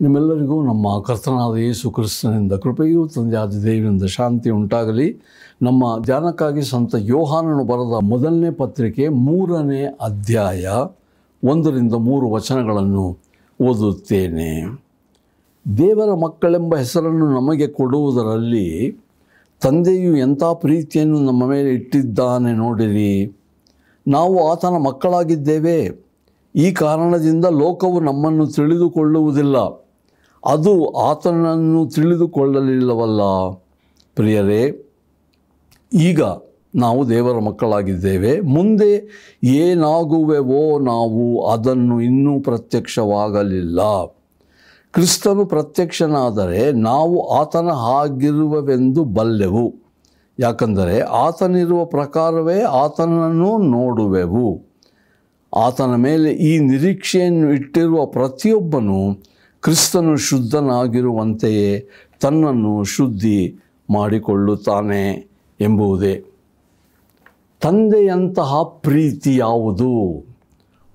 ನಿಮ್ಮೆಲ್ಲರಿಗೂ ನಮ್ಮ ಕರ್ತನಾದ ಯೇಸು ಕ್ರಿಸ್ತನಿಂದ ಕೃಪೆಯೂ ತಂದೆಯಾದ ದೇವಿನಿಂದ ಶಾಂತಿ ಉಂಟಾಗಲಿ. ನಮ್ಮ ಧ್ಯಾನಕ್ಕಾಗಿ ಸಂತ ಯೋಹಾನನು ಬರೆದ ಮೊದಲನೇ ಪತ್ರಿಕೆ ಮೂರನೇ ಅಧ್ಯಾಯ ಒಂದರಿಂದ ಮೂರು ವಚನಗಳನ್ನು ಓದುತ್ತೇನೆ. ದೇವರ ಮಕ್ಕಳೆಂಬ ಹೆಸರನ್ನು ನಮಗೆ ಕೊಡುವುದರಲ್ಲಿ ತಂದೆಯು ಎಂಥ ಪ್ರೀತಿಯನ್ನು ನಮ್ಮ ಮೇಲೆ ಇಟ್ಟಿದ್ದಾನೆ ನೋಡಿರಿ. ನಾವು ಆತನ ಮಕ್ಕಳಾಗಿದ್ದೇವೆ. ಈ ಕಾರಣದಿಂದ ಲೋಕವು ನಮ್ಮನ್ನು ತಿಳಿದುಕೊಳ್ಳುವುದಿಲ್ಲ. ಅದು ಆತನನ್ನು ತಿಳಿದುಕೊಳ್ಳಲಿಲ್ಲವಲ್ಲ. ಪ್ರಿಯರೇ, ಈಗ ನಾವು ದೇವರ ಮಕ್ಕಳಾಗಿದ್ದೇವೆ. ಮುಂದೆ ಏನಾಗುವೆವೋ ನಾವು ಅದನ್ನು ಇನ್ನೂ ಪ್ರತ್ಯಕ್ಷವಾಗಲಿಲ್ಲ. ಕ್ರಿಸ್ತನು ಪ್ರತ್ಯಕ್ಷನಾದರೆ ನಾವು ಆತನ ಹಾಗಿರುವವೆಂದು ಬಲ್ಲೆವು. ಯಾಕಂದರೆ ಆತನಿರುವ ಪ್ರಕಾರವೇ ಆತನನ್ನು ನೋಡುವೆವು. ಆತನ ಮೇಲೆ ಈ ನಿರೀಕ್ಷೆಯನ್ನು ಇಟ್ಟಿರುವ ಪ್ರತಿಯೊಬ್ಬನು ಕ್ರಿಸ್ತನು ಶುದ್ಧನಾಗಿರುವಂತೆಯೇ ತನ್ನನ್ನು ಶುದ್ಧಿ ಮಾಡಿಕೊಳ್ಳುತ್ತಾನೆ ಎಂಬುದೇ ತಂದೆಯಂತಹ ಪ್ರೀತಿ ಯಾವುದು?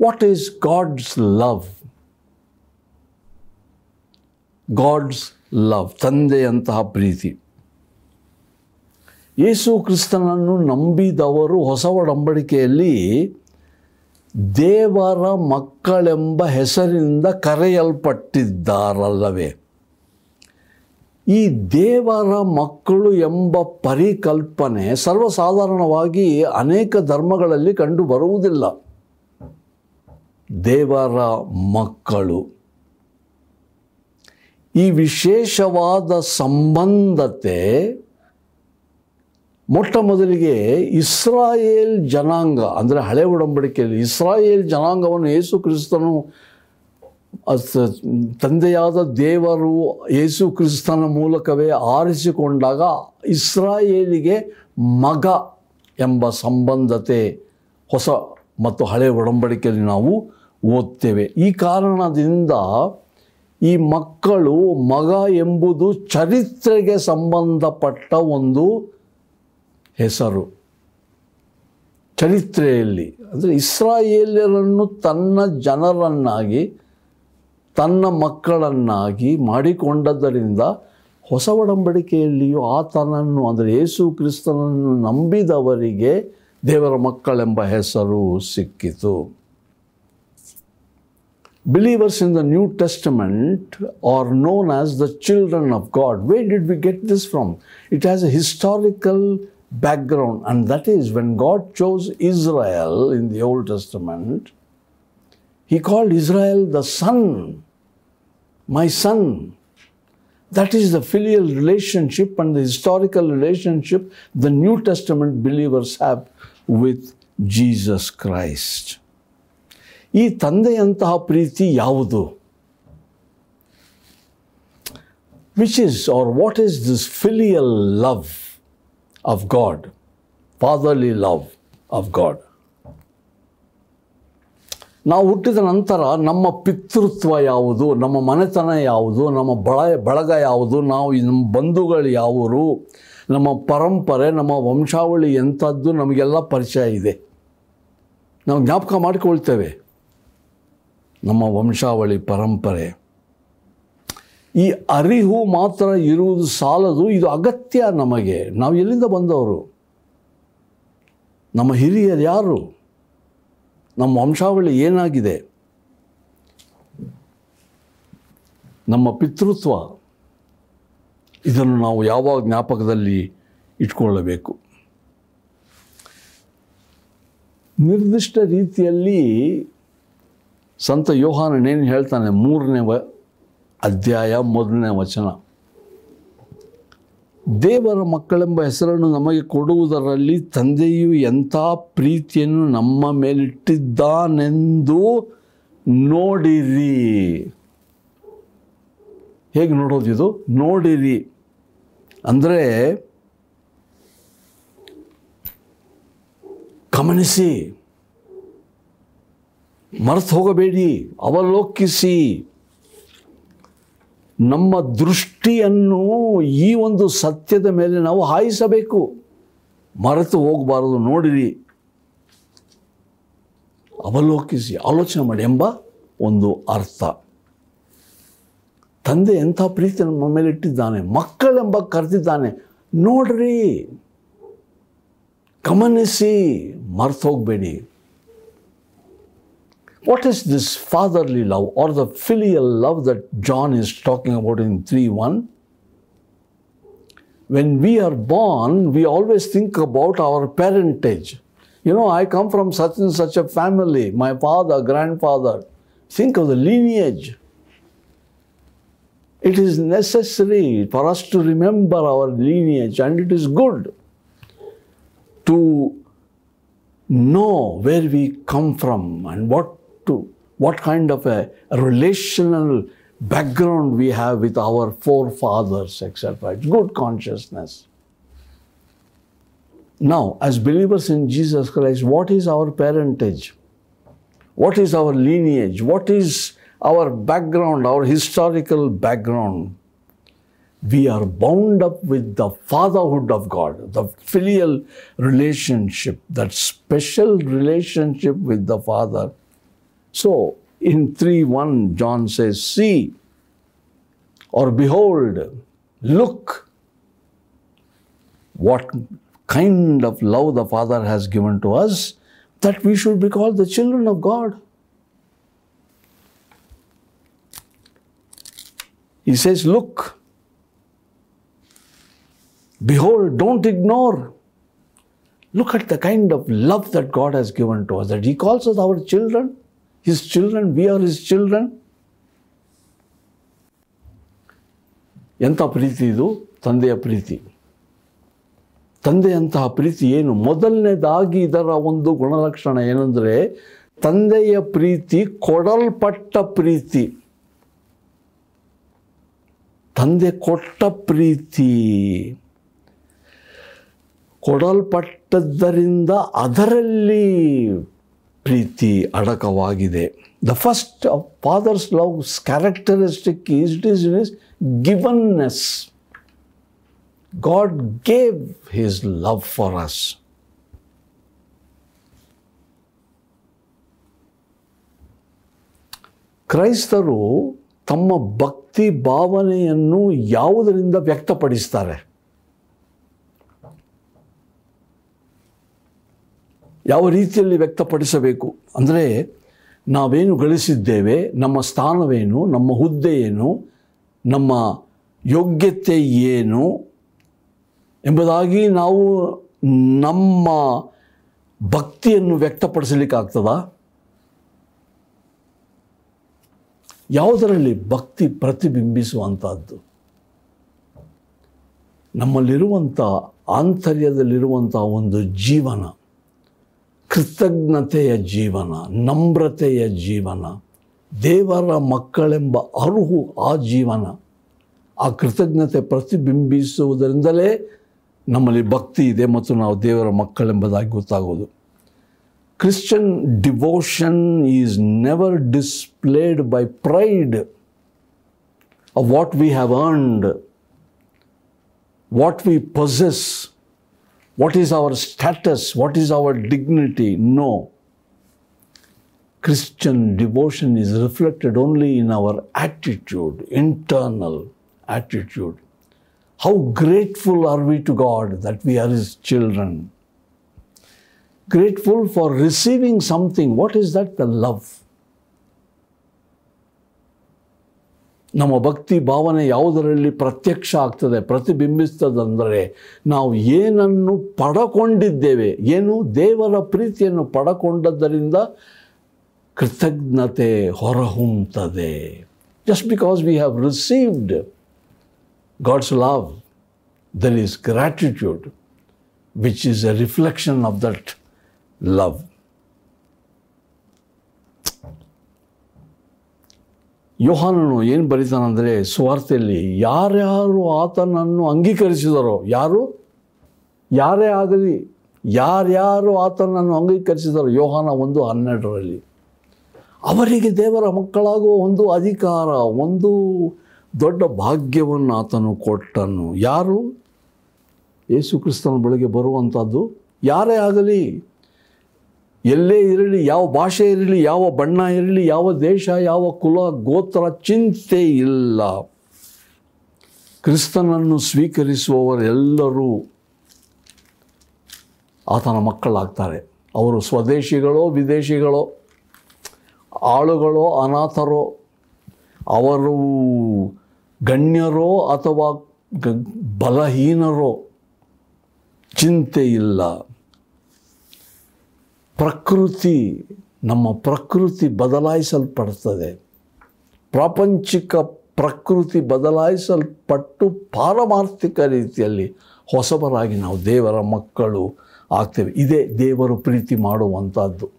What is God's love God's love ತಂದೆಯಂತಹ ಪ್ರೀತಿ. ಯೇಸು ಕ್ರಿಸ್ತನನ್ನು ನಂಬಿದವರು ಹೊಸ ಒಡಂಬಡಿಕೆಯಲ್ಲಿ ದೇವರ ಮಕ್ಕಳೆಂಬ ಹೆಸರಿನಿಂದ ಕರೆಯಲ್ಪಟ್ಟಿದ್ದಾರಲ್ಲವೇ? ಈ ದೇವರ ಮಕ್ಕಳು ಎಂಬ ಪರಿಕಲ್ಪನೆ ಸರ್ವಸಾಧಾರಣವಾಗಿ ಅನೇಕ ಧರ್ಮಗಳಲ್ಲಿ ಕಂಡು ಬರುವುದಿಲ್ಲ. ದೇವರ ಮಕ್ಕಳು. ಈ ವಿಶೇಷವಾದ ಸಂಬಂಧತೆ ಮೊಟ್ಟ ಮೊದಲಿಗೆ ಇಸ್ರಾಯೇಲ್ ಜನಾಂಗ, ಅಂದರೆ ಹಳೆ ಒಡಂಬಡಿಕೆಯಲ್ಲಿ ಇಸ್ರಾಯೇಲ್ ಜನಾಂಗವನ್ನು ಯೇಸು ಕ್ರಿಸ್ತನು ತಂದೆಯಾದ ದೇವರು ಯೇಸು ಕ್ರಿಸ್ತನ ಮೂಲಕವೇ ಆರಿಸಿಕೊಂಡಾಗ ಇಸ್ರಾಯೇಲಿಗೆ ಮಗ ಎಂಬ ಸಂಬಂಧತೆ ಹೊಸ ಮತ್ತು ಹಳೆ ಒಡಂಬಡಿಕೆಯಲ್ಲಿ ನಾವು ಓದ್ತೇವೆ. ಈ ಕಾರಣದಿಂದ ಈ ಮಕ್ಕಳು ಮಗ ಎಂಬುದು ಚರಿತ್ರೆಗೆ ಸಂಬಂಧಪಟ್ಟ ಒಂದು ಹೆಸರು. ಚರಿತ್ರೆಯಲ್ಲಿ, ಅಂದರೆ ಇಸ್ರಾಯೇಲ್ಯರನ್ನು ತನ್ನ ಜನರನ್ನಾಗಿ, ತನ್ನ ಮಕ್ಕಳನ್ನಾಗಿ ಮಾಡಿಕೊಂಡದ್ದರಿಂದ ಹೊಸ ಒಡಂಬಡಿಕೆಯಲ್ಲಿಯೂ ಆತನನ್ನು, ಅಂದರೆ ಯೇಸು ಕ್ರಿಸ್ತನನ್ನು ನಂಬಿದವರಿಗೆ ದೇವರ ಮಕ್ಕಳೆಂಬ ಹೆಸರು ಸಿಕ್ಕಿತು. Believers in the new testament are known as the children of God why did we get this from it has a historical background, and that is when God chose Israel in the Old Testament, He called Israel the son, my son. That is the filial relationship and the historical relationship the New Testament believers have with Jesus Christ. ಈ ತಂದೆಯಂತಹ ಪ್ರೀತಿ ಯಾವುದು which is or what is this filial love of God fatherly love of God. ನಾವು ಹುಟ್ಟಿದ ನಂತರ ನಮ್ಮ ಪಿತೃತ್ವ ಯಾವುದು, ನಮ್ಮ ಮನೆತನ ಯಾವುದು, ನಮ್ಮ ಬಳ ಬಳಗ ಯಾವುದು, ನಾವು ನಮ್ಮ ಬಂಧುಗಳು ಯಾವರು, ನಮ್ಮ ಪರಂಪರೆ, ನಮ್ಮ ವಂಶಾವಳಿ ಎಂಥದ್ದು ನಮಗೆಲ್ಲ ಪರಿಚಯ ಇದೆ. ನಾವು ಜ್ಞಾಪಕ ಮಾಡಿಕೊಳ್ತೇವೆ. ನಮ್ಮ ವಂಶಾವಳಿ ಪರಂಪರೆ. ಈ ಅರಿವು ಮಾತ್ರ ಇರುವುದು ಸಾಲದು, ಇದು ಅಗತ್ಯ ನಮಗೆ. ನಾವು ಎಲ್ಲಿಂದ ಬಂದವರು? ನಮ್ಮ ಹಿರಿಯರು ಯಾರು? ನಮ್ಮ ವಂಶಾವಳಿ ಏನಾಗಿದೆ? ನಮ್ಮ ಪಿತೃತ್ವ, ಇದನ್ನು ನಾವು ಯಾವಾಗ ಜ್ಞಾಪಕದಲ್ಲಿ ಇಟ್ಕೊಳ್ಳಬೇಕು? ನಿರ್ದಿಷ್ಟ ರೀತಿಯಲ್ಲಿ ಸಂತ ಯೋಹಾನನೇನು ಹೇಳ್ತಾನೆ? ಮೂರನೇ ಅಧ್ಯಾಯ ಮೊದಲನೇ ವಚನ. ದೇವರ ಮಕ್ಕಳೆಂಬ ಹೆಸರನ್ನು ನಮಗೆ ಕೊಡುವುದರಲ್ಲಿ ತಂದೆಯು ಎಂಥ ಪ್ರೀತಿಯನ್ನು ನಮ್ಮ ಮೇಲಿಟ್ಟಿದ್ದಾನೆಂದು ನೋಡಿರಿ. ಹೇಗೆ ನೋಡೋದಿದು ನೋಡಿರಿ. ಅಂದರೆ ಗಮನಿಸಿ. ಮರೆತು ಹೋಗಬೇಡಿ. ಅವಲೋಕಿಸಿ. ನಮ್ಮ ದೃಷ್ಟಿಯನ್ನು ಈ ಒಂದು ಸತ್ಯದ ಮೇಲೆ ನಾವು ಹಾಯಿಸಬೇಕು. ಮರೆತು ಹೋಗಬಾರದು, ನೋಡಿರಿ. ಅವಲೋಕಿಸಿ, ಆಲೋಚನೆ ಮಾಡಿ ಎಂಬ ಒಂದು ಅರ್ಥ. ತಂದೆ ಎಂಥ ಪ್ರೀತಿ ನಮ್ಮ ಮೇಲೆ ಇಟ್ಟಿದ್ದಾನೆ, ಮಕ್ಕಳೆಂಬ ಕರೆದಿದ್ದಾನೆ, ನೋಡ್ರಿ. ಗಮನಿಸಿ ಮರ್ತೋಗ್ಬೇಡಿ What is this fatherly love or the filial love that John is talking about in 3 1? When we are born, we always think about our parentage. You know, I come from such and such a family, my father, grandfather. Think of the lineage. It is necessary for us to remember our lineage, and it is good to know where we come from and what to what kind of a relational background we have with our forefathers etc it's good consciousness. Now as believers in jesus christ what is our parentage? What is our lineage? What is our background our historical background? We are bound up with the fatherhood of God, the filial relationship, that special relationship with the Father. So, in 3 1, John says, See, or behold, look, what kind of love the Father has given to us that we should be called the children of God. He says, Look, Behold, don't ignore. Look at the kind of love that God has given to us, that He calls us our children, His children, we are His children. ಎಂಥ ಪ್ರೀತಿ ಇದು? ತಂದೆಯ ಪ್ರೀತಿ. ತಂದೆಯಂತಹ ಪ್ರೀತಿ ಏನು? ಮೊದಲನೇದಾಗಿ ಇದರ ಒಂದು ಗುಣಲಕ್ಷಣ ಏನಂದರೆ ತಂದೆಯ ಪ್ರೀತಿ ಕೊಡಲ್ಪಟ್ಟ ಪ್ರೀತಿ. ತಂದೆ ಕೊಟ್ಟ ಪ್ರೀತಿ. ಕೊಡಲ್ಪಟ್ಟದ್ದರಿಂದ ಅದರಲ್ಲಿ ಪ್ರೀತಿ ಅಡಕವಾಗಿದೆ. The first father's love's characteristic is it is is givenness God gave his love for us ಕ್ರೈಸ್ತರು ತಮ್ಮ ಭಕ್ತಿ ಭಾವನೆಯನ್ನು ಯಾವುದರಿಂದ ವ್ಯಕ್ತಪಡಿಸ್ತಾರೆ? ಯಾವ ರೀತಿಯಲ್ಲಿ ವ್ಯಕ್ತಪಡಿಸಬೇಕು? ಅಂದರೆ ನಾವೇನು ಗಳಿಸಿದ್ದೇವೆ, ನಮ್ಮ ಸ್ಥಾನವೇನು, ನಮ್ಮ ಹುದ್ದೆ ಏನು, ನಮ್ಮ ಯೋಗ್ಯತೆ ಏನು ಎಂಬುದಾಗಿ ನಾವು ನಮ್ಮ ಭಕ್ತಿಯನ್ನು ವ್ಯಕ್ತಪಡಿಸಲಿಕ್ಕಾಗ್ತದಾ? ಯಾವುದರಲ್ಲಿ ಭಕ್ತಿ ಪ್ರತಿಬಿಂಬಿಸುವಂಥದ್ದು ನಮ್ಮಲ್ಲಿರುವಂಥ ಆಂತರ್ಯದಲ್ಲಿರುವಂಥ ಒಂದು ಜೀವನ. ಕೃತಜ್ಞತೆಯ ಜೀವನ, ನಮ್ರತೆಯ ಜೀವನ, ದೇವರ ಮಕ್ಕಳೆಂಬ ಅರುಹು ಆ ಜೀವನ. ಆ ಕೃತಜ್ಞತೆ ಪ್ರತಿಬಿಂಬಿಸುವುದರಿಂದಲೇ ನಮ್ಮಲ್ಲಿ ಭಕ್ತಿ ಇದೆ ಮತ್ತು ನಾವು ದೇವರ ಮಕ್ಕಳೆಂಬುದಾಗಿ ಗೊತ್ತಾಗೋದು Christian devotion is never displayed by pride what we have earned what we possess what is our status, what is our dignity. No. Christian devotion is reflected only in our attitude, internal attitude. How grateful are we to God that we are His children? Grateful for receiving something. What is that? The love. ನಮ್ಮ ಭಕ್ತಿ ಭಾವನೆ ಯಾವುದರಲ್ಲಿ ಪ್ರತ್ಯಕ್ಷ ಆಗ್ತದೆ, ಪ್ರತಿಬಿಂಬಿಸ್ತದಂದರೆ ನಾವು ಏನನ್ನು ಪಡಕೊಂಡಿದ್ದೇವೆ, ಏನು ದೇವರ ಪ್ರೀತಿಯನ್ನು ಪಡಕೊಂಡದ್ದರಿಂದ ಕೃತಜ್ಞತೆ ಹೊರಹೊಮ್ಮುತ್ತದೆ. Just because we have received God's love there is gratitude which is a reflection of that love ಯೋಹಾನನು ಏನು ಬರೀತಾನಂದರೆ ಸುವಾರ್ತೆಯಲ್ಲಿ, ಯಾರ್ಯಾರು ಆತನನ್ನು ಅಂಗೀಕರಿಸಿದರೋ, ಯಾರು? ಯಾರೇ ಆಗಲಿ, ಯಾರ್ಯಾರು ಆತನನ್ನು ಅಂಗೀಕರಿಸಿದರೋ, ಯೋಹಾನ ಒಂದು ಹನ್ನೆರಡರಲ್ಲಿ. ಅವರಿಗೆ ದೇವರ ಮಕ್ಕಳಾಗುವ ಒಂದು ಅಧಿಕಾರ, ಒಂದು ದೊಡ್ಡ ಭಾಗ್ಯವನ್ನು ಆತನು ಕೊಟ್ಟನು. ಯಾರು? ಯೇಸು ಕ್ರಿಸ್ತನ ಬಳಿಗೆ ಬರುವಂಥದ್ದು ಯಾರೇ ಆಗಲಿ ಎಲ್ಲೇ ಇರಲಿ, ಯಾವ ಭಾಷೆ ಇರಲಿ, ಯಾವ ಬಣ್ಣ ಇರಲಿ, ಯಾವ ದೇಶ, ಯಾವ ಕುಲ, ಗೋತ್ರ ಚಿಂತೆ ಇಲ್ಲ. ಕ್ರಿಸ್ತನನ್ನು ಸ್ವೀಕರಿಸುವವರೆಲ್ಲರೂ ಆತನ ಮಕ್ಕಳಾಗ್ತಾರೆ. ಅವರು ಸ್ವದೇಶಿಗಳೋ, ವಿದೇಶಿಗಳೋ, ಆಳುಗಳೋ, ಅನಾಥರೋ, ಅವರು ಗಣ್ಯರೋ ಅಥವಾ ಬಲಹೀನರೋ ಚಿಂತೆ ಇಲ್ಲ. ಪ್ರಕೃತಿ, ನಮ್ಮ ಪ್ರಕೃತಿ ಬದಲಾಯಿಸಲ್ಪಡ್ತದೆ. ಪ್ರಾಪಂಚಿಕ ಪ್ರಕೃತಿ ಬದಲಾಯಿಸಲ್ಪಟ್ಟು ಪಾರಮಾರ್ಥಿಕ ರೀತಿಯಲ್ಲಿ ಹೊಸಬರಾಗಿ ನಾವು ದೇವರ ಮಕ್ಕಳು ಆಗ್ತೇವೆ. ಇದೇ ದೇವರು ಪ್ರೀತಿ ಮಾಡುವಂಥದ್ದು.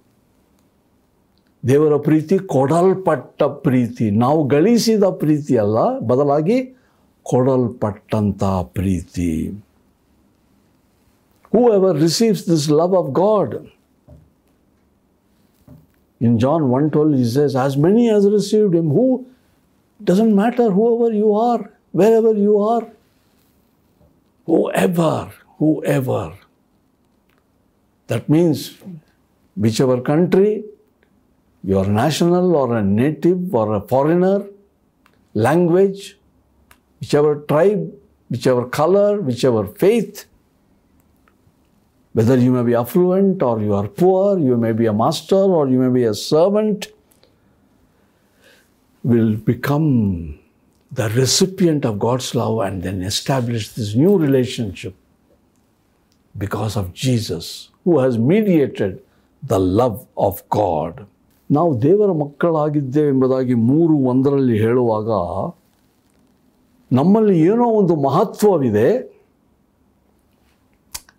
ದೇವರ ಪ್ರೀತಿ ಕೊಡಲ್ಪಟ್ಟ ಪ್ರೀತಿ. ನಾವು ಗಳಿಸಿದ ಪ್ರೀತಿ ಅಲ್ಲ, ಬದಲಾಗಿ ಕೊಡಲ್ಪಟ್ಟಂಥ ಪ್ರೀತಿ. Whoever receives this love of God In John 1:12, he says, As many as received him, who doesn't matter whoever you are, wherever you are, whoever, whoever. That means whichever country, you are national or a native or a foreigner, language, whichever tribe, whichever color, whichever faith, whether you may be affluent or you are poor, you may be a master or you may be a servant, will become the recipient of God's love and then establish this new relationship because of Jesus, who has mediated the love of God. ನಾವು ದೇವರ ಮಕ್ಕಳಾಗಿದ್ದೇವೆ ಎಂಬುದಾಗಿ ಮೂರು ಒಂದರಲ್ಲಿ ಹೇಳುವಾಗ ನಮ್ಮಲ್ಲಿ ಏನೋ ಒಂದು ಮಹತ್ವವಿದೆ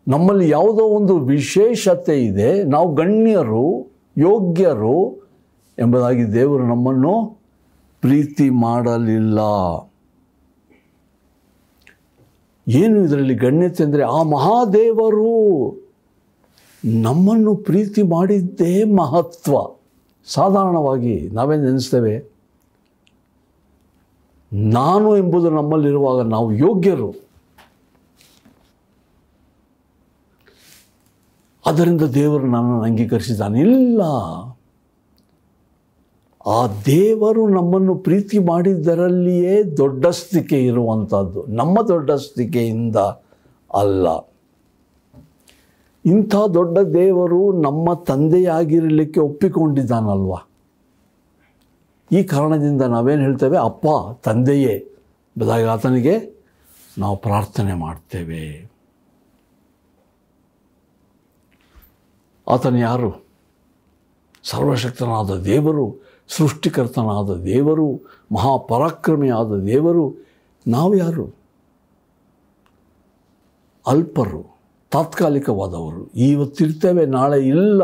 ನಮ್ಮಲ್ಲಿ ಯಾವುದೋ ಒಂದು ವಿಶೇಷತೆ ಇದೆ. ನಾವು ಗಣ್ಯರು, ಯೋಗ್ಯರು ಎಂಬುದಾಗಿ ದೇವರು ನಮ್ಮನ್ನು ಪ್ರೀತಿ ಮಾಡಲಿಲ್ಲ. ಏನು ಇದರಲ್ಲಿ ಗಣ್ಯತೆ ಅಂದರೆ, ಆ ಮಹಾದೇವರು ನಮ್ಮನ್ನು ಪ್ರೀತಿ ಮಾಡಿದ್ದೇ ಮಹತ್ವ. ಸಾಧಾರಣವಾಗಿ ನಾವೇನು ನೆನೆಸ್ತೇವೆ? ನಾನು ಎಂಬುದು ನಮ್ಮಲ್ಲಿರುವಾಗ ನಾವು ಯೋಗ್ಯರು. ಅದರಿಂದ ದೇವರು ನನ್ನನ್ನು ಅಂಗೀಕರಿಸಿದ್ದಾನೆ. ಇಲ್ಲ. ಆ ದೇವರು ನಮ್ಮನ್ನು ಪ್ರೀತಿ ಮಾಡಿದ್ದರಲ್ಲಿಯೇ ದೊಡ್ಡಸ್ತಿಕೆ ಇರುವಂಥದ್ದು. ನಮ್ಮ ದೊಡ್ಡಸ್ತಿಕೆಯಿಂದ ಅಲ್ಲ. ಇಂಥ ದೊಡ್ಡ ದೇವರು ನಮ್ಮ ತಂದೆಯಾಗಿರಲಿಕ್ಕೆ ಒಪ್ಪಿಕೊಂಡಿದ್ದಾನಲ್ವ? ಈ ಕಾರಣದಿಂದ ನಾವೇನು ಹೇಳ್ತೇವೆ? ಅಪ್ಪ, ತಂದೆಯೇ ಬದಾಗ ಆತನಿಗೆ ನಾವು ಪ್ರಾರ್ಥನೆ ಮಾಡ್ತೇವೆ. ಆತನು ಯಾರು? ಸರ್ವಶಕ್ತನಾದ ದೇವರು, ಸೃಷ್ಟಿಕರ್ತನಾದ ದೇವರು, ಮಹಾಪರಾಕ್ರಮಿಯಾದ ದೇವರು, ನಾವು ಯಾರು? ಅಲ್ಪರು, ತಾತ್ಕಾಲಿಕವಾದವರು. ಇವತ್ತಿರ್ತೇವೆ ನಾಳೆ ಇಲ್ಲ.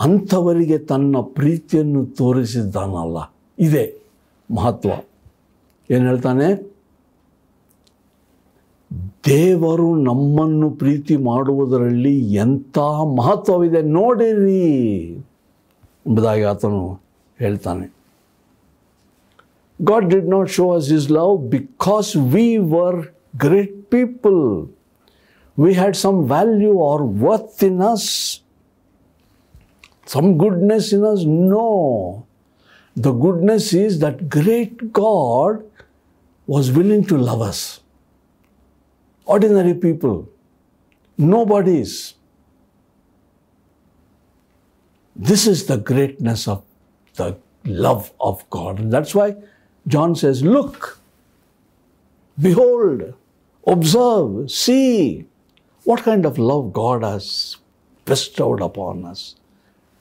ಅಂಥವರಿಗೆ ತನ್ನ ಪ್ರೀತಿಯನ್ನು ತೋರಿಸಿದ್ದಾನಲ್ಲ. ಇದೆ ಮಹತ್ವ. ಏನು ಹೇಳ್ತಾನೆ? ದೇವರು ನಮ್ಮನ್ನು ಪ್ರೀತಿ ಮಾಡುವುದರಲ್ಲಿ ಎಂಥ ಮಹತ್ವವಿದೆ ನೋಡಿರಿ ಎಂಬುದಾಗಿ ಆತನು ಹೇಳ್ತಾನೆ. God did not show us his love because we were great people we had some value or worth in us some goodness in us no the goodness is that great God was willing to love us ordinary people, nobodies. This is the greatness of the love of God. And that's why John says, Look, behold, observe, see what kind of love God has bestowed upon us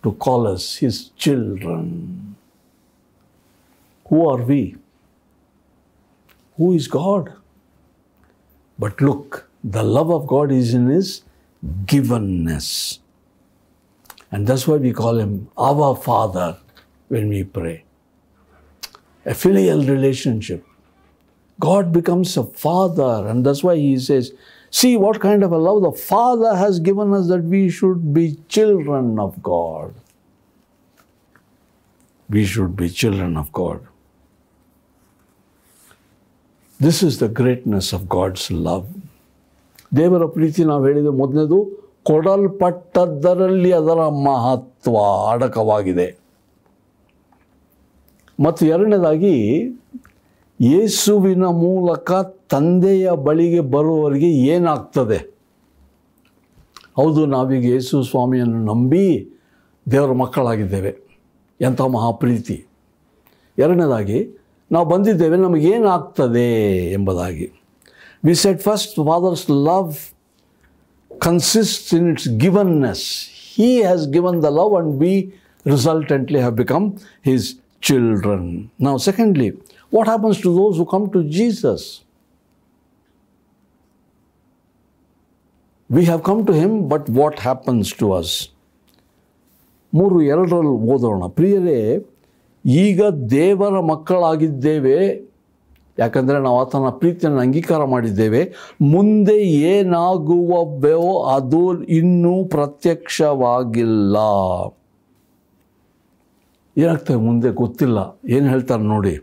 to call us His children. Who are we? Who is God? But look, the love of God is in His givenness. And that's why we call Him our Father when we pray. A filial relationship. God becomes a father, and that's why He says, See what kind of a love the Father has given us that we should be children of God. We should be children of God. This is the greatness of God's love ದೇವರ ಪ್ರೀತಿ ನಾವು ಹೇಳಿದ ಮೊದಲನೇದು, ಕೊಡಲ್ಪಟ್ಟದ್ದರಲ್ಲಿ ಅದರ ಮಹತ್ವ ಅಡಕವಾಗಿದೆ. ಮತ್ತು ಎರಡನೇದಾಗಿ, ಯೇಸುವಿನ ಮೂಲಕ ತಂದೆಯ ಬಳಿಗೆ ಬರುವವರಿಗೆ ಏನಾಗ್ತದೆ? ಹೌದು, ನಾವೀಗ ಯೇಸು ಸ್ವಾಮಿಯನ್ನು ನಂಬಿ ದೇವರ ಮಕ್ಕಳಾಗಿದ್ದೇವೆ. ಎಂಥ ಮಹಾಪ್ರೀತಿ ಎರಡನೇದಾಗಿ ನಾವು ಬಂದಿದ್ದೇವೆ ನಮಗೇನಾಗ್ತದೆ ಎಂಬುದಾಗಿ we set first father's love consists in its givenness. He has given the love, and we resultantly have become His children. Now, secondly, what happens to those who come to Jesus? We have come to Him, but what happens to us? ಮೂರು ಎರಡರಲ್ಲಿ ಓದೋಣ ಪ್ರಿಯರೇ ಈಗ ದೇವರ ಮಕ್ಕಳಾಗಿದ್ದೇವೆ. ಯಾಕಂದರೆ ನಾವು ಆತನ ಪ್ರೀತಿಯನ್ನು ಅಂಗೀಕಾರ ಮಾಡಿದ್ದೇವೆ. ಮುಂದೆ ಏನಾಗುವವೋ ಅದು ಇನ್ನೂ ಪ್ರತ್ಯಕ್ಷವಾಗಿಲ್ಲ. ಏನಾಗ್ತದೆ ಮುಂದೆ ಗೊತ್ತಿಲ್ಲ. ಏನು ಹೇಳ್ತಾರೆ ನೋಡಿ.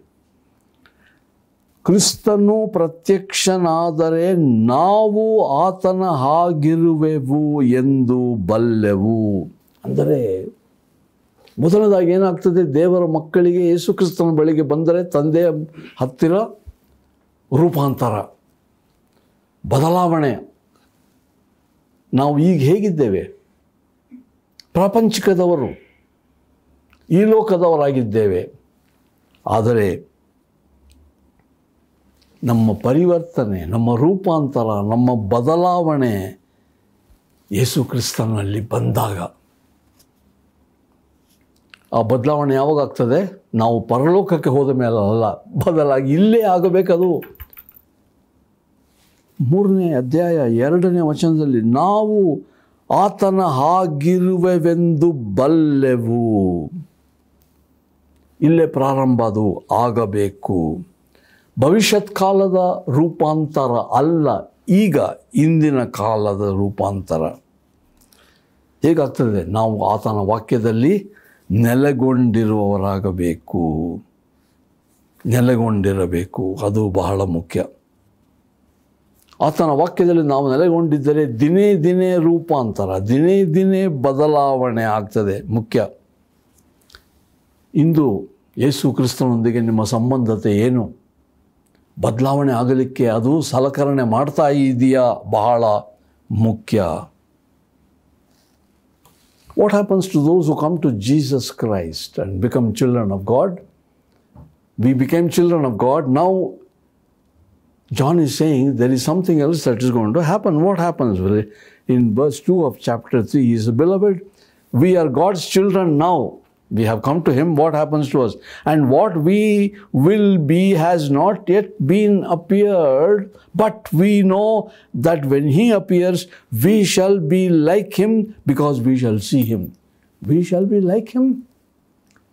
ಕ್ರಿಸ್ತನು ಪ್ರತ್ಯಕ್ಷನಾದರೆ ನಾವು ಆತನ ಹಾಗಿರುವೆವು ಎಂದು ಬಲ್ಲೆವು. ಅಂದರೆ ಮೊದಲನೇದಾಗಿ ಏನಾಗ್ತದೆ? ದೇವರ ಮಕ್ಕಳಿಗೆ ಯೇಸುಕ್ರಿಸ್ತನ ಬಳಿಗೆ ಬಂದರೆ ತಂದೆಯ ಹತ್ತಿರ ರೂಪಾಂತರ, ಬದಲಾವಣೆ. ನಾವು ಈಗ ಹೇಗಿದ್ದೇವೆ? ಪ್ರಾಪಂಚಿಕದವರು, ಈ ಲೋಕದವರಾಗಿದ್ದೇವೆ. ಆದರೆ ನಮ್ಮ ಪರಿವರ್ತನೆ, ನಮ್ಮ ರೂಪಾಂತರ, ನಮ್ಮ ಬದಲಾವಣೆ ಯೇಸು ಕ್ರಿಸ್ತನಲ್ಲಿ ಬಂದಾಗ ಆ ಬದಲಾವಣೆ ಯಾವಾಗ ಆಗ್ತದೆ? ನಾವು ಪರಲೋಕಕ್ಕೆ ಹೋದ ಮೇಲೆ ಅಲ್ಲ. ಬದಲಾಗಿ ಇಲ್ಲೇ ಆಗಬೇಕದು. ಮೂರನೇ ಅಧ್ಯಾಯ ಎರಡನೇ ವಚನದಲ್ಲಿ, ನಾವು ಆತನ ಆಗಿರುವೆವೆಂದು ಬಲ್ಲೆವು. ಇಲ್ಲೇ ಪ್ರಾರಂಭ ಅದು, ಆಗಬೇಕು. ಭವಿಷ್ಯತ್ ಕಾಲದ ರೂಪಾಂತರ ಅಲ್ಲ, ಈಗ ಇಂದಿನ ಕಾಲದ ರೂಪಾಂತರ. ಹೇಗಾಗ್ತದೆ? ನಾವು ಆತನ ವಾಕ್ಯದಲ್ಲಿ ನೆಲೆಗೊಂಡಿರುವವರಾಗಬೇಕು. ನೆಲೆಗೊಂಡಿರಬೇಕು. ಅದು ಬಹಳ ಮುಖ್ಯ. ಆತನ ವಾಕ್ಯದಲ್ಲಿ ನಾವು ನೆಲೆಗೊಂಡಿದ್ದರೆ ದಿನೇ ದಿನೇ ರೂಪಾಂತರ, ದಿನೇ ದಿನೇ ಬದಲಾವಣೆ ಆಗ್ತದೆ. ಮುಖ್ಯ. ಇಂದು ಯೇಸು ಕ್ರಿಸ್ತನೊಂದಿಗೆ ನಿಮ್ಮ ಸಂಬಂಧತೆ ಏನು? ಬದಲಾವಣೆ ಆಗಲಿಕ್ಕೆ ಅದು ಸಲಕರಣೆ ಮಾಡ್ತಾ ಇದೆಯಾ? ಬಹಳ ಮುಖ್ಯ. What happens to those who come to Jesus Christ and become children of God? We became children of God. Now, John is saying there is something else that is going to happen. What happens? In verse 2 of chapter 3, he says, Beloved, we are God's children now. We have come to him. What happens to us? And what we will be has not yet been appeared, but we know that when he appears, we shall be like him because we shall see him. We shall be like him.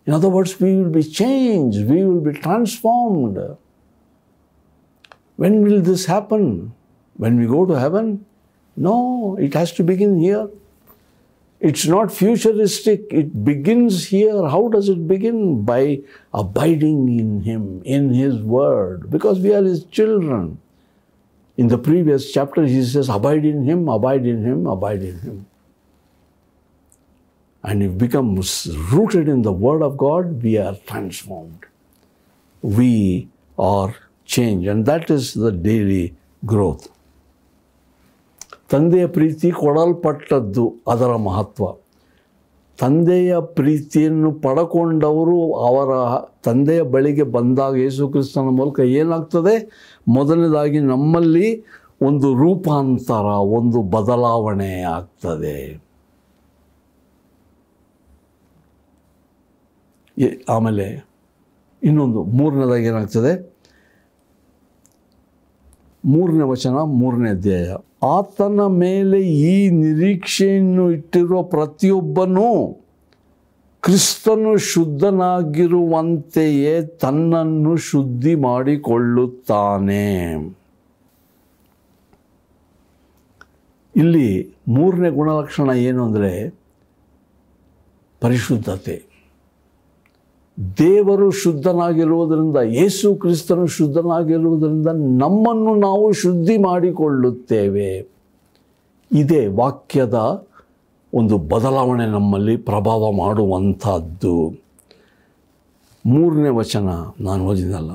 In other words, we will be changed, we will be transformed. When will this happen? When we go to heaven? No, it has to begin here. It's not futuristic, it begins here. How does it begin? By abiding in Him, in His Word, because we are His children. In the previous chapter, He says, Abide in Him, abide in Him, abide in Him. And if becomes rooted in the Word of God, we are transformed. We are changed. And that is the daily growth. ತಂದೆಯ ಪ್ರೀತಿ ಕೊಡಲ್ಪಟ್ಟದ್ದು ಅದರ ಮಹತ್ವ. ತಂದೆಯ ಪ್ರೀತಿಯನ್ನು ಪಡಕೊಂಡವರು ಅವರ ತಂದೆಯ ಬಳಿಗೆ ಬಂದಾಗ ಯೇಸು ಕ್ರಿಸ್ತನ ಮೂಲಕ ಏನಾಗ್ತದೆ? ಮೊದಲನೇದಾಗಿ ನಮ್ಮಲ್ಲಿ ಒಂದು ರೂಪಾಂತರ, ಒಂದು ಬದಲಾವಣೆ ಆಗ್ತದೆ. ಆಮೇಲೆ ಇನ್ನೊಂದು, ಮೂರನೇದಾಗಿ ಏನಾಗ್ತದೆ? ಮೂರನೇ ವಚನ, ಮೂರನೇ ಅಧ್ಯಾಯ. ಆತನ ಮೇಲೆ ಈ ನಿರೀಕ್ಷೆಯನ್ನು ಇಟ್ಟಿರುವ ಪ್ರತಿಯೊಬ್ಬನೂ ಕ್ರಿಸ್ತನು ಶುದ್ಧನಾಗಿರುವಂತೆಯೇ ತನ್ನನ್ನು ಶುದ್ಧಿ ಮಾಡಿಕೊಳ್ಳುತ್ತಾನೆ. ಇಲ್ಲಿ ಮೂರನೇ ಗುಣಲಕ್ಷಣ ಏನು ಅಂದರೆ ಪರಿಶುದ್ಧತೆ. ದೇವರು ಶುದ್ಧನಾಗಿರುವುದರಿಂದ, ಯೇಸು ಕ್ರಿಸ್ತನು ಶುದ್ಧನಾಗಿರುವುದರಿಂದ ನಮ್ಮನ್ನು ನಾವು ಶುದ್ಧಿ ಮಾಡಿಕೊಳ್ಳುತ್ತೇವೆ. ಇದೇ ವಾಕ್ಯದ ಒಂದು ಬದಲಾವಣೆ ನಮ್ಮಲ್ಲಿ ಪ್ರಭಾವ ಮಾಡುವಂಥದ್ದು. ಮೂರನೇ ವಚನ ನಾನು ಓದಿದಲ್ಲ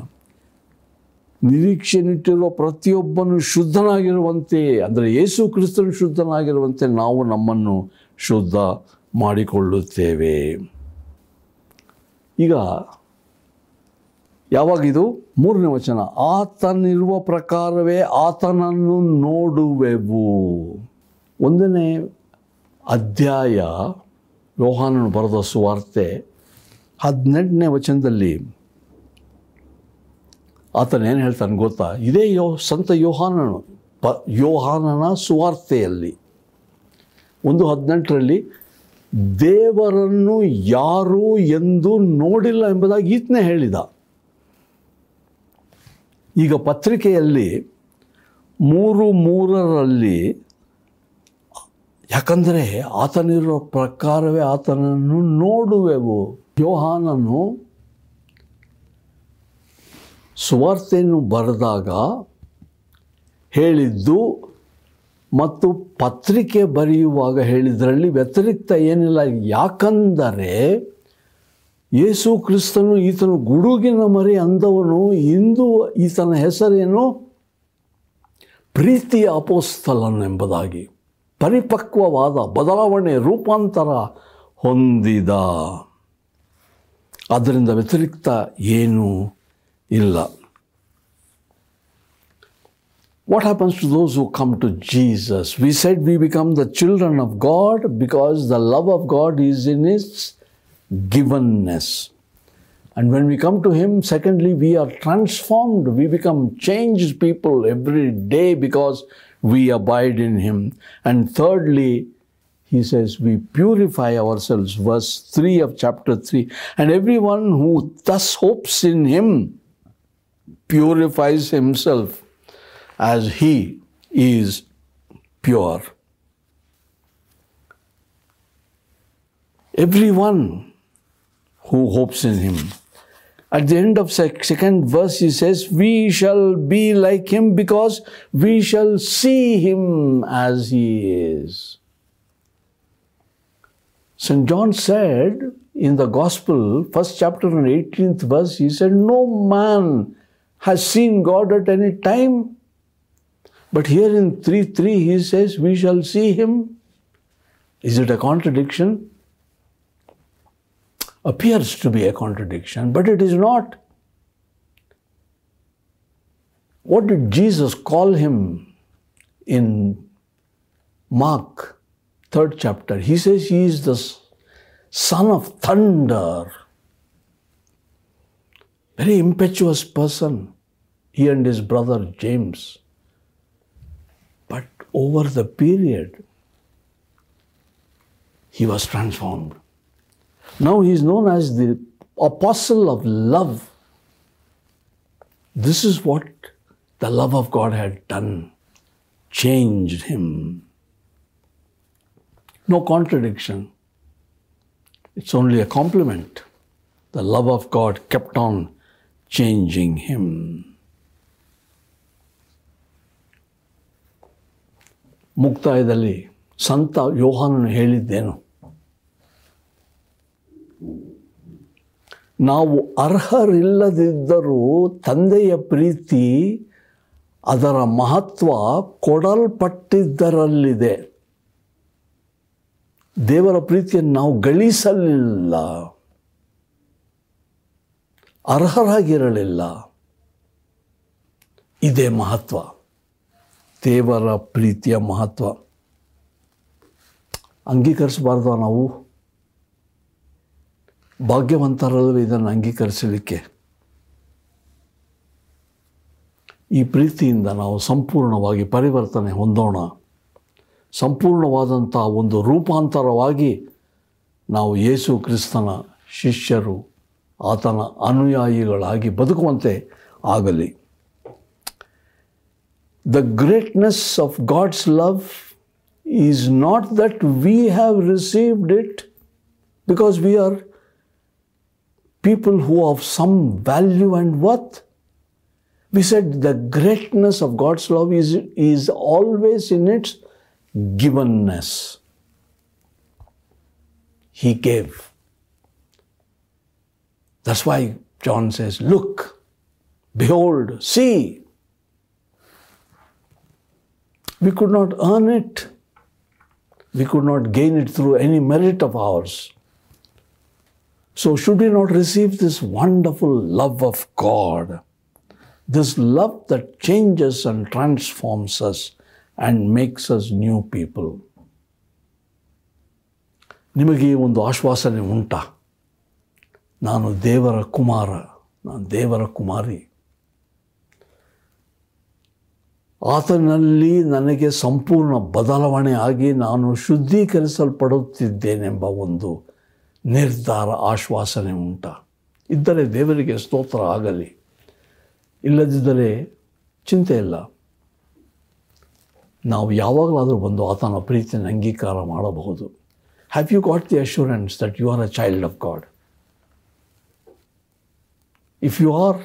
ನಿರೀಕ್ಷೆನಿಟ್ಟಿರುವ ಪ್ರತಿಯೊಬ್ಬನು ಶುದ್ಧನಾಗಿರುವಂತೆ, ಅಂದರೆ ಯೇಸು ಕ್ರಿಸ್ತನು ಶುದ್ಧನಾಗಿರುವಂತೆ ನಾವು ನಮ್ಮನ್ನು ಶುದ್ಧ ಮಾಡಿಕೊಳ್ಳುತ್ತೇವೆ. ಈಗ ಯಾವಾಗಿದು? ಮೂರನೇ ವಚನ. ಆತನಿರುವ ಪ್ರಕಾರವೇ ಆತನನ್ನು ನೋಡುವೆವು. ಒಂದನೇ ಅಧ್ಯಾಯ, ಯೋಹಾನನು ಬರೆದ ಸುವಾರ್ತೆ ಹದಿನೆಂಟನೇ ವಚನದಲ್ಲಿ ಆತನ ಏನು ಹೇಳ್ತಾನೆ ಗೊತ್ತಾ? ಇದೇ ಯೋ, ಸಂತ ಯೋಹಾನನು, ಪ, ಯೋಹಾನನ ಸುವಾರ್ತೆಯಲ್ಲಿ. ಒಂದು ಹದಿನೆಂಟರಲ್ಲಿ ದೇವರನ್ನು ಯಾರು ಎಂದು ನೋಡಿಲ್ಲ ಎಂಬುದಾಗಿ ಈತನೇ ಹೇಳಿದ. ಈಗ ಪತ್ರಿಕೆಯಲ್ಲಿ ಮೂರು ಮೂರರಲ್ಲಿ ಯಾಕಂದರೆ ಆತನಿರೋ ಪ್ರಕಾರವೇ ಆತನನ್ನು ನೋಡುವೆವು. ಯೋಹಾನನು ಸುವಾರ್ತೆಯನ್ನು ಬರೆದಾಗ ಹೇಳಿದ್ದು ಮತ್ತು ಪತ್ರಿಕೆ ಬರೆಯುವಾಗ ಹೇಳಿದ್ರಲ್ಲಿ ವ್ಯತಿರಿಕ್ತ ಏನಿಲ್ಲ. ಯಾಕಂದರೆ ಯೇಸು ಕ್ರಿಸ್ತನು ಈತನು ಗುಡುಗಿನ ಮರಿ ಅಂದವನು, ಇಂದು ಈತನ ಹೆಸರೇನು? ಪ್ರೀತಿಯ ಅಪೋಸ್ತಲನೆಂಬುದಾಗಿ ಪರಿಪಕ್ವವಾದ ಬದಲಾವಣೆ ರೂಪಾಂತರ ಹೊಂದಿದ. ಅದರಿಂದ ವ್ಯತಿರಿಕ್ತ ಏನೂ ಇಲ್ಲ. What happens to those who come to Jesus? We said we become the children of God because the love of God is in its givenness. And when we come to Him, secondly, we are transformed. We become changed people every day because we abide in Him. And thirdly, He says we purify ourselves. Verse 3 of chapter 3. And everyone who thus hopes in Him purifies himself as He is pure. Everyone who hopes in Him. At the end of sec- second verse, he says, "We shall be like Him because we shall see Him as He is." St. John said in the Gospel, first chapter and 18th verse, he said, No man has seen God at any time. But here in 3 3, he says, We shall see him. Is it a contradiction? Appears to be a contradiction, but it is not. What did Jesus call him in Mark, third chapter? He says he is the son of thunder. Very impetuous person, he and his brother James. Over the period, he was transformed. Now he is known as the apostle of love. This is what the love of God had done, changed him. No contradiction. It's only a compliment. The love of God kept on changing him. ಮುಕ್ತಾಯದಲ್ಲಿ ಸಂತ ಯೋಹಾನನು ಹೇಳಿದ್ದೇನು? ನಾವು ಅರ್ಹರಿಲ್ಲದಿದ್ದರೂ ತಂದೆಯ ಪ್ರೀತಿ ಅದರ ಮಹತ್ವ ಕೊಡಲ್ಪಟ್ಟಿದ್ದರಲ್ಲಿದೆ. ದೇವರ ಪ್ರೀತಿಯನ್ನು ನಾವು ಗಳಿಸಲಿಲ್ಲ. ಅರ್ಹರಾಗಿರಲಿಲ್ಲ. ಇದೇ ಮಹತ್ವ. ದೇವರ ಪ್ರೀತಿಯ ಮಹತ್ವ. ಅಂಗೀಕರಿಸಬಾರ್ದು ನಾವು. ಭಾಗ್ಯವಂತರಲ್ಲೂ ಇದನ್ನು ಅಂಗೀಕರಿಸಲಿಕ್ಕೆ. ಈ ಪ್ರೀತಿಯಿಂದ ನಾವು ಸಂಪೂರ್ಣವಾಗಿ ಪರಿವರ್ತನೆ ಹೊಂದೋಣ. ಸಂಪೂರ್ಣವಾದಂಥ ಒಂದು ರೂಪಾಂತರವಾಗಿ ನಾವು ಯೇಸು ಕ್ರಿಸ್ತನ ಶಿಷ್ಯರು, ಆತನ ಅನುಯಾಯಿಗಳಾಗಿ ಬದುಕುವಂತೆ ಆಗಲಿ. The greatness of God's love is not that we have received it because we are people who have some value and worth. We said the greatness of God's love is, is always in its givenness. He gave. That's why John says, Look, Behold, see. We could not earn it. We could not gain it through any merit of ours. So, should we not receive this wonderful love of God? This love that changes and transforms us and makes us new people. ನಿಮಗೆ ಒಂದು ಆಶ್ವಾಸನೆ ಉಂಟಾ ನಾನು ದೇವರ ಕುಮಾರ ನಾನು ದೇವರ ಕುಮಾರಿ ಆತನಲ್ಲಿ ನನಗೆ ಸಂಪೂರ್ಣ ಬದಲಾವಣೆ ಆಗಿ ನಾನು ಶುದ್ಧೀಕರಿಸಲ್ಪಡುತ್ತಿದ್ದೇನೆಂಬ ಒಂದು ನಿರ್ಧಾರ, ಆಶ್ವಾಸನೆ ಉಂಟ. ಇದ್ದರೆ ದೇವರಿಗೆ ಸ್ತೋತ್ರ ಆಗಲಿ. ಇಲ್ಲದಿದ್ದರೆ ಚಿಂತೆ ಇಲ್ಲ. ನಾವು ಯಾವಾಗಲಾದರೂ ಬಂದು ಆತನ ಪ್ರೀತಿಯನ್ನು ಅಂಗೀಕಾರ ಮಾಡಬಹುದು. Have you got the assurance that you are a child of God if you are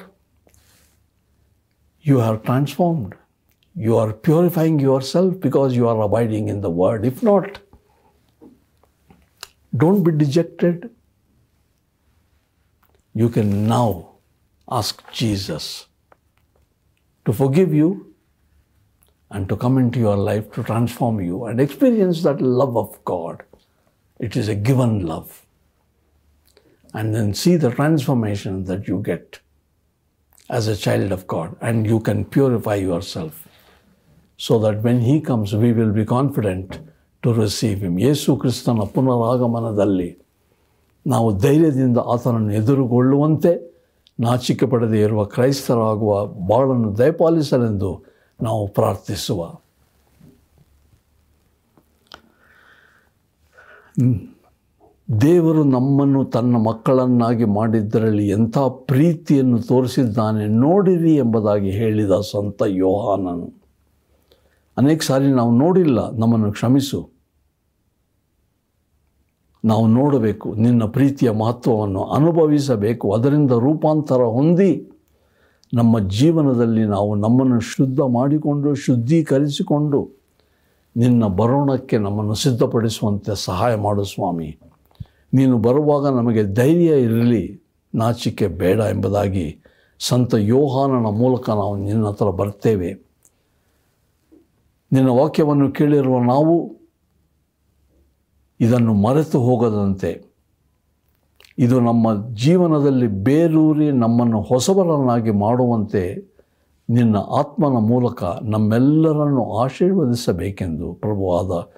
you are transformed you are purifying yourself because you are abiding in the word. If not, don't be dejected. You can now ask Jesus to forgive you and to come into your life to transform you and experience that love of God. It is a given love. And then see the transformation that you get as a child of God, and you can purify yourself so that when He comes, we will be confident to receive Him. Yesu ಕ್ರಿಸ್ತನ ಪುನರಾಗಮನದಲ್ಲಿ ನಾವು ಧೈರ್ಯದಿಂದ ಆತನನ್ನು ಎದುರುಗೊಳ್ಳುವಂತೆ ನಾಚಿಕೆ ಪಡೆದೇ ಇರುವ ಕ್ರೈಸ್ತರಾಗುವ ಬಾಳನ್ನು ದಯಪಾಲಿಸಲೆಂದು ನಾವು ಪ್ರಾರ್ಥಿಸುವ ದೇವರು ನಮ್ಮನ್ನು ತನ್ನ ಮಕ್ಕಳನ್ನಾಗಿ ಮಾಡಿದ್ದರಲ್ಲಿ ಎಂಥ ಪ್ರೀತಿಯನ್ನು ತೋರಿಸಿದ್ದಾನೆ ನೋಡಿರಿ ಎಂಬುದಾಗಿ ಹೇಳಿದ ಸಂತ ಯೋಹಾನನು ಅನೇಕ ಸಾರಿ ನಾವು ನೋಡಿಲ್ಲ, ನಮ್ಮನ್ನು ಕ್ಷಮಿಸು. ನಾವು ನೋಡಬೇಕು, ನಿನ್ನ ಪ್ರೀತಿಯ ಮಹತ್ವವನ್ನು ಅನುಭವಿಸಬೇಕು, ಅದರಿಂದ ರೂಪಾಂತರ ಹೊಂದಿ ನಮ್ಮ ಜೀವನದಲ್ಲಿ ನಾವು ನಮ್ಮನ್ನು ಶುದ್ಧ ಮಾಡಿಕೊಂಡು, ಶುದ್ಧೀಕರಿಸಿಕೊಂಡು ನಿನ್ನ ಬರೋಣಕ್ಕೆ ನಮ್ಮನ್ನು ಸಿದ್ಧಪಡಿಸುವಂತೆ ಸಹಾಯ ಮಾಡು ಸ್ವಾಮಿ. ನೀನು ಬರುವಾಗ ನಮಗೆ ಧೈರ್ಯ ಇರಲಿ, ನಾಚಿಕೆ ಬೇಡ ಎಂಬುದಾಗಿ ಸಂತ ಯೋಹಾನನ ಮೂಲಕ ನಾವು ನಿನ್ನ ಹತ್ರ ಬರ್ತೇವೆ. ನಿನ್ನ ವಾಕ್ಯವನ್ನು ಕೇಳಿರುವ ನಾವು ಇದನ್ನು ಮರೆತು ಹೋಗದಂತೆ. ಇದು ನಮ್ಮ ಜೀವನದಲ್ಲಿ ಬೇರೂರಿ ನಮ್ಮನ್ನು ಹೊಸಬರನ್ನಾಗಿ ಮಾಡುವಂತೆ ನಿನ್ನ ಆತ್ಮನ ಮೂಲಕ ನಮ್ಮೆಲ್ಲರನ್ನು ಆಶೀರ್ವದಿಸಬೇಕೆಂದು ಪ್ರಭುವಾದ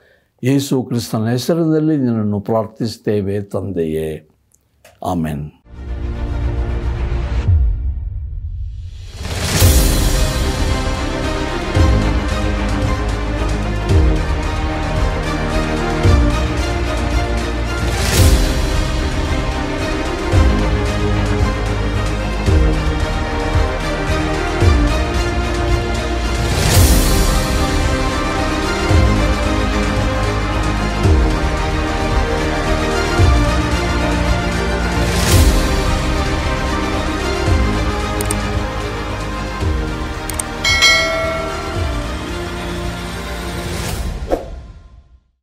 ಯೇಸು ಕ್ರಿಸ್ತನ ಹೆಸರಿನಲ್ಲಿ ನಿನ್ನನ್ನು ಪ್ರಾರ್ಥಿಸುತ್ತೇವೆ ತಂದೆಯೇ. ಆಮೆನ್.